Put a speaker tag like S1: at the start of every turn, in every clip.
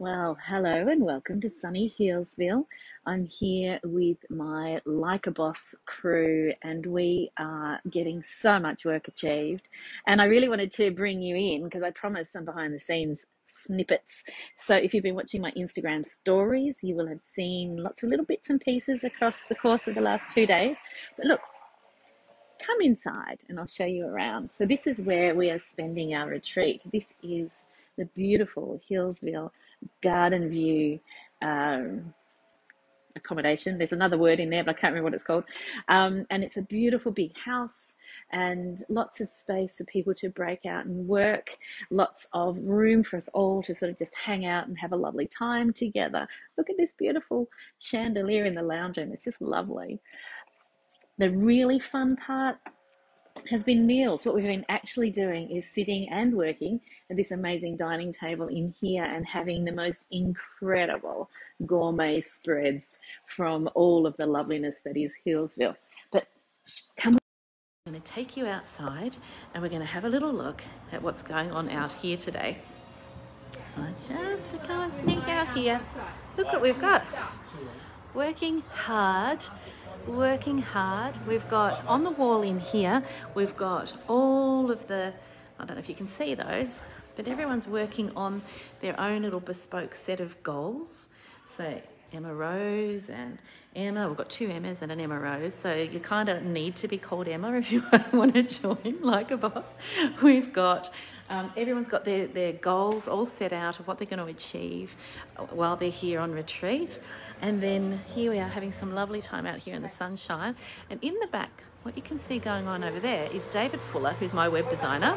S1: Well, hello and welcome to sunny Healesville. I'm here with my Like a Boss crew, and we are getting so much work achieved. And I really wanted to bring you in because I promised some behind the scenes snippets. So, if you've been watching my Instagram stories, you will have seen lots of little bits and pieces across the course of the last two days. But look, come inside and I'll show you around. So, this is where we are spending our retreat. This is the beautiful Healesville garden view um, accommodation. There's another word in there, but I can't remember what it's called. Um, and it's a beautiful big house and lots of space for people to break out and work, lots of room for us all to sort of just hang out and have a lovely time together. Look at this beautiful chandelier in the lounge room, it's just lovely. The really fun part has been meals. What we've been actually doing is sitting and working at this amazing dining table in here and having the most incredible gourmet spreads from all of the loveliness that is Healesville. But come on. I'm going to take you outside and we're going to have a little look at what's going on out here today. just to come and sneak out here. Look what we've got. Working hard working hard. We've got on the wall in here, we've got all of the, I don't know if you can see those, but everyone's working on their own little bespoke set of goals. So Emma Rose and Emma, we've got two Emmas and an Emma Rose, so you kind of need to be called Emma if you want to join like a boss. We've got um, everyone's got their, their goals all set out of what they're going to achieve while they're here on retreat. And then here we are having some lovely time out here in the sunshine. And in the back, what you can see going on over there is David Fuller, who's my web designer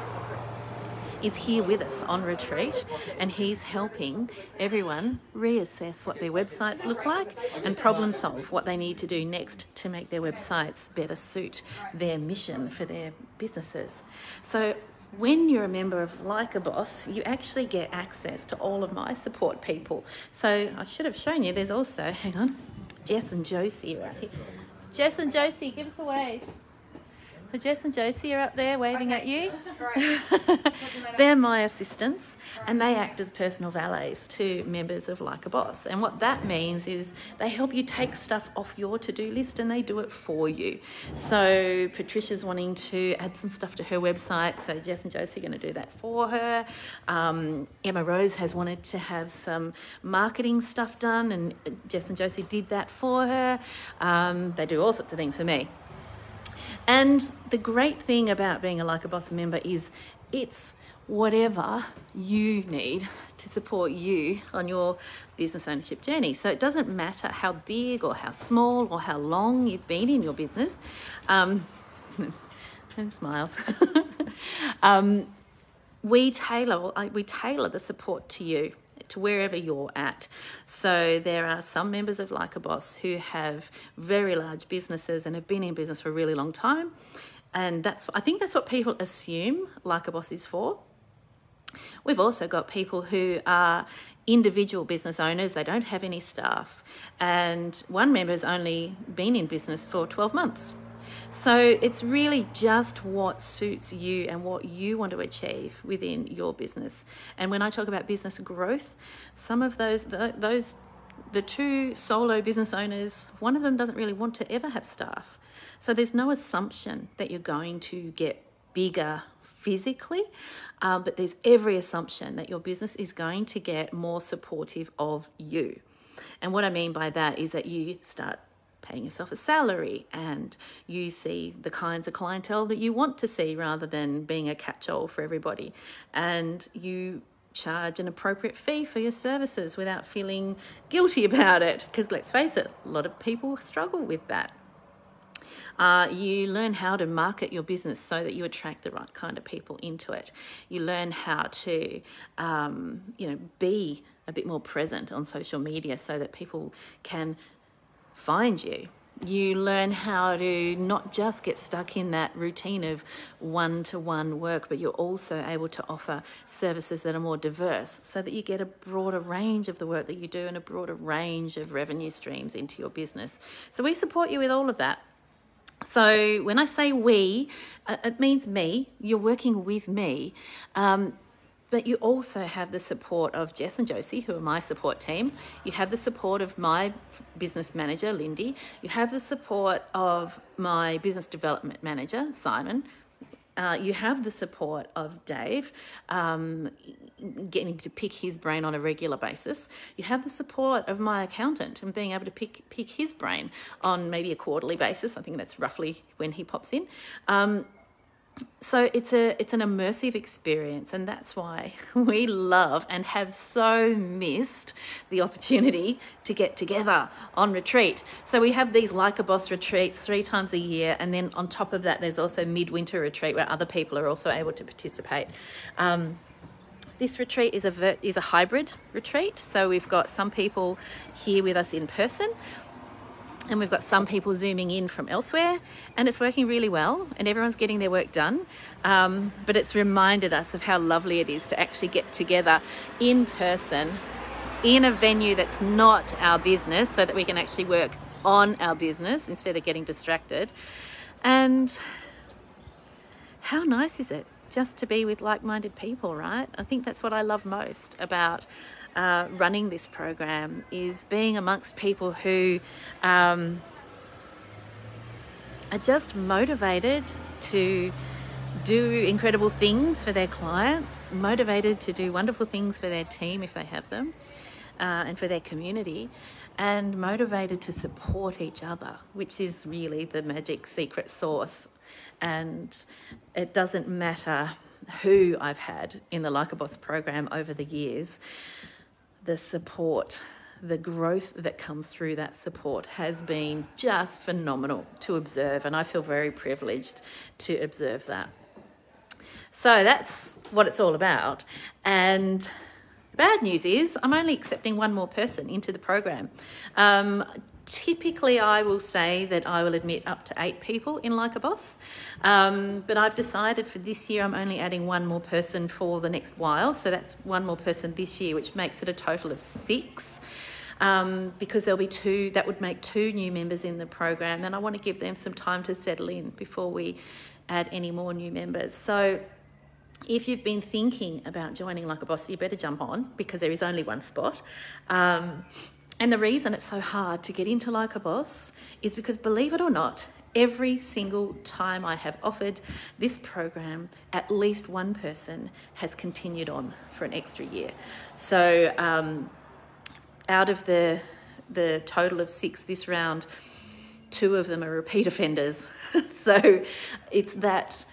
S1: is here with us on retreat and he's helping everyone reassess what their websites look like and problem solve what they need to do next to make their websites better suit their mission for their businesses. So when you're a member of Like a Boss, you actually get access to all of my support people. So I should have shown you, there's also, hang on, Jess and Josie right here. Jess and Josie, give us a wave. So Jess and Josie are up there waving okay. at you. They're my assistants and they act as personal valets to members of Like a Boss. And what that means is they help you take stuff off your to-do list and they do it for you. So Patricia's wanting to add some stuff to her website, so Jess and Josie are going to do that for her. Um, Emma Rose has wanted to have some marketing stuff done and Jess and Josie did that for her. Um, they do all sorts of things for me. And the great thing about being a Like a Boss member is it's whatever you need to support you on your business ownership journey. So it doesn't matter how big or how small or how long you've been in your business. Um, and smiles. um, we tailor we tailor the support to you to wherever you're at. So there are some members of Like a Boss who have very large businesses and have been in business for a really long time. And that's I think that's what people assume Like a Boss is for. We've also got people who are individual business owners, they don't have any staff, and one member's only been in business for 12 months. So it's really just what suits you and what you want to achieve within your business. And when I talk about business growth, some of those the, those the two solo business owners, one of them doesn't really want to ever have staff. So there's no assumption that you're going to get bigger physically, um, but there's every assumption that your business is going to get more supportive of you. And what I mean by that is that you start paying yourself a salary and you see the kinds of clientele that you want to see rather than being a catch all for everybody. And you charge an appropriate fee for your services without feeling guilty about it. Because let's face it, a lot of people struggle with that. Uh, you learn how to market your business so that you attract the right kind of people into it. You learn how to, um, you know, be a bit more present on social media so that people can find you. You learn how to not just get stuck in that routine of one to one work, but you're also able to offer services that are more diverse so that you get a broader range of the work that you do and a broader range of revenue streams into your business. So, we support you with all of that. So, when I say we, uh, it means me, you're working with me. Um, but you also have the support of Jess and Josie, who are my support team. You have the support of my business manager, Lindy. You have the support of my business development manager, Simon. Uh, you have the support of Dave, um, getting to pick his brain on a regular basis. You have the support of my accountant and being able to pick pick his brain on maybe a quarterly basis. I think that's roughly when he pops in. Um, so it's a it's an immersive experience and that's why we love and have so missed the opportunity to get together on retreat. So we have these like a boss retreats three times a year and then on top of that there's also midwinter retreat where other people are also able to participate. Um, this retreat is a is a hybrid retreat. So we've got some people here with us in person and we've got some people zooming in from elsewhere and it's working really well and everyone's getting their work done. Um, but it's reminded us of how lovely it is to actually get together in person in a venue that's not our business so that we can actually work on our business instead of getting distracted. And how nice is it just to be with like-minded people right? I think that's what i love most about uh, running this program is being amongst people who um, are just motivated to do incredible things for their clients, motivated to do wonderful things for their team if they have them, uh, and for their community, and motivated to support each other, which is really the magic secret sauce. And it doesn't matter who I've had in the Like a Boss program over the years the support, the growth that comes through that support has been just phenomenal to observe, and I feel very privileged to observe that. So that's what it's all about. And the bad news is, I'm only accepting one more person into the program. Um, typically I will say that I will admit up to eight people in Like a Boss, um, but I've decided for this year I'm only adding one more person for the next while, so that's one more person this year, which makes it a total of six. Um, because there'll be two, that would make two new members in the program, and I want to give them some time to settle in before we add any more new members. So if you've been thinking about joining Like a Boss, you better jump on because there is only one spot. Um, and the reason it's so hard to get into Like a Boss is because, believe it or not, every single time I have offered this program, at least one person has continued on for an extra year. So, um, out of the the total of six this round, two of them are repeat offenders. so, it's that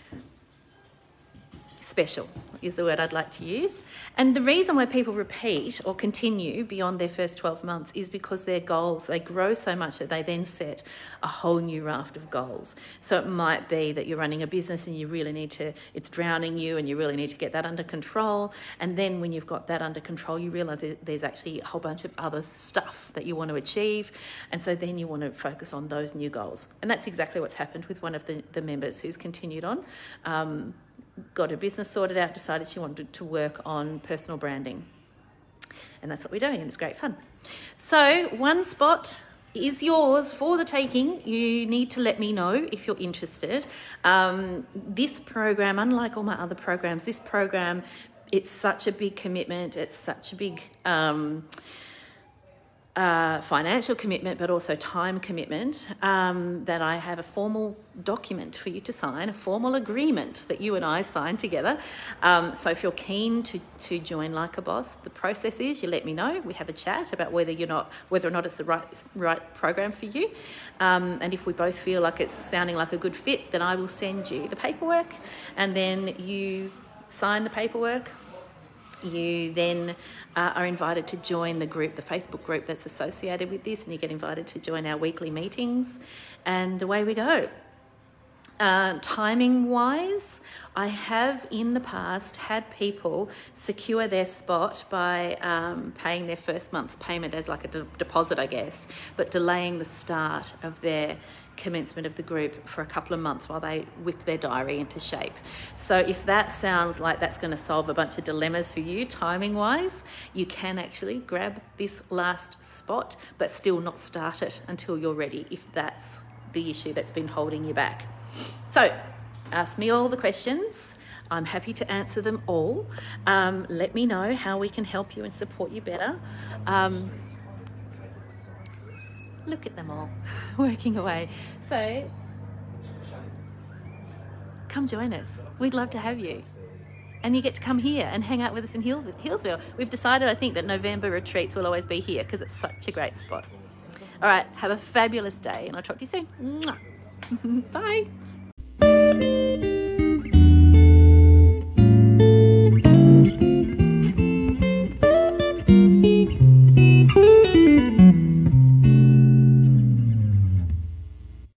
S1: special is the word I'd like to use. And the reason why people repeat or continue beyond their first 12 months is because their goals, they grow so much that they then set a whole new raft of goals. So it might be that you're running a business and you really need to, it's drowning you and you really need to get that under control. And then when you've got that under control, you realize that there's actually a whole bunch of other stuff that you want to achieve. And so then you want to focus on those new goals. And that's exactly what's happened with one of the, the members who's continued on. Um, got her business sorted out, decided she wanted to work on personal branding. And that's what we're doing, and it's great fun. So, one spot is yours for the taking. You need to let me know if you're interested. Um, this program, unlike all my other programs, this program, it's such a big commitment, it's such a big. Um, financial commitment, but also time commitment, um, that I have a formal document for you to sign, a formal agreement that you and I sign together. Um, so if you're keen to, to join Like a Boss, the process is you let me know. We have a chat about whether you're not whether or not it's the right right program for you. Um, and if we both feel like it's sounding like a good fit, then I will send you the paperwork, and then you sign the paperwork you then uh, are invited to join the group, the Facebook group that's associated with this, and you get invited to join our weekly meetings, and away we go. Uh, timing wise, I have in the past had people secure their spot by um, paying their first month's payment as like a de- deposit, I guess, but delaying the start of their commencement of the group for a couple of months while they whip their diary into shape. So, if that sounds like that's going to solve a bunch of dilemmas for you, timing wise, you can actually grab this last spot but still not start it until you're ready if that's the issue that's been holding you back. So, ask me all the questions. I'm happy to answer them all. Um, let me know how we can help you and support you better. Um, look at them all working away. So come join us. We'd love to have you. And you get to come here and hang out with us in Healesville. We've decided, I think, that November retreats will always be here because it's such a great spot. All right, have a fabulous day, and I'll talk to you soon. Bye.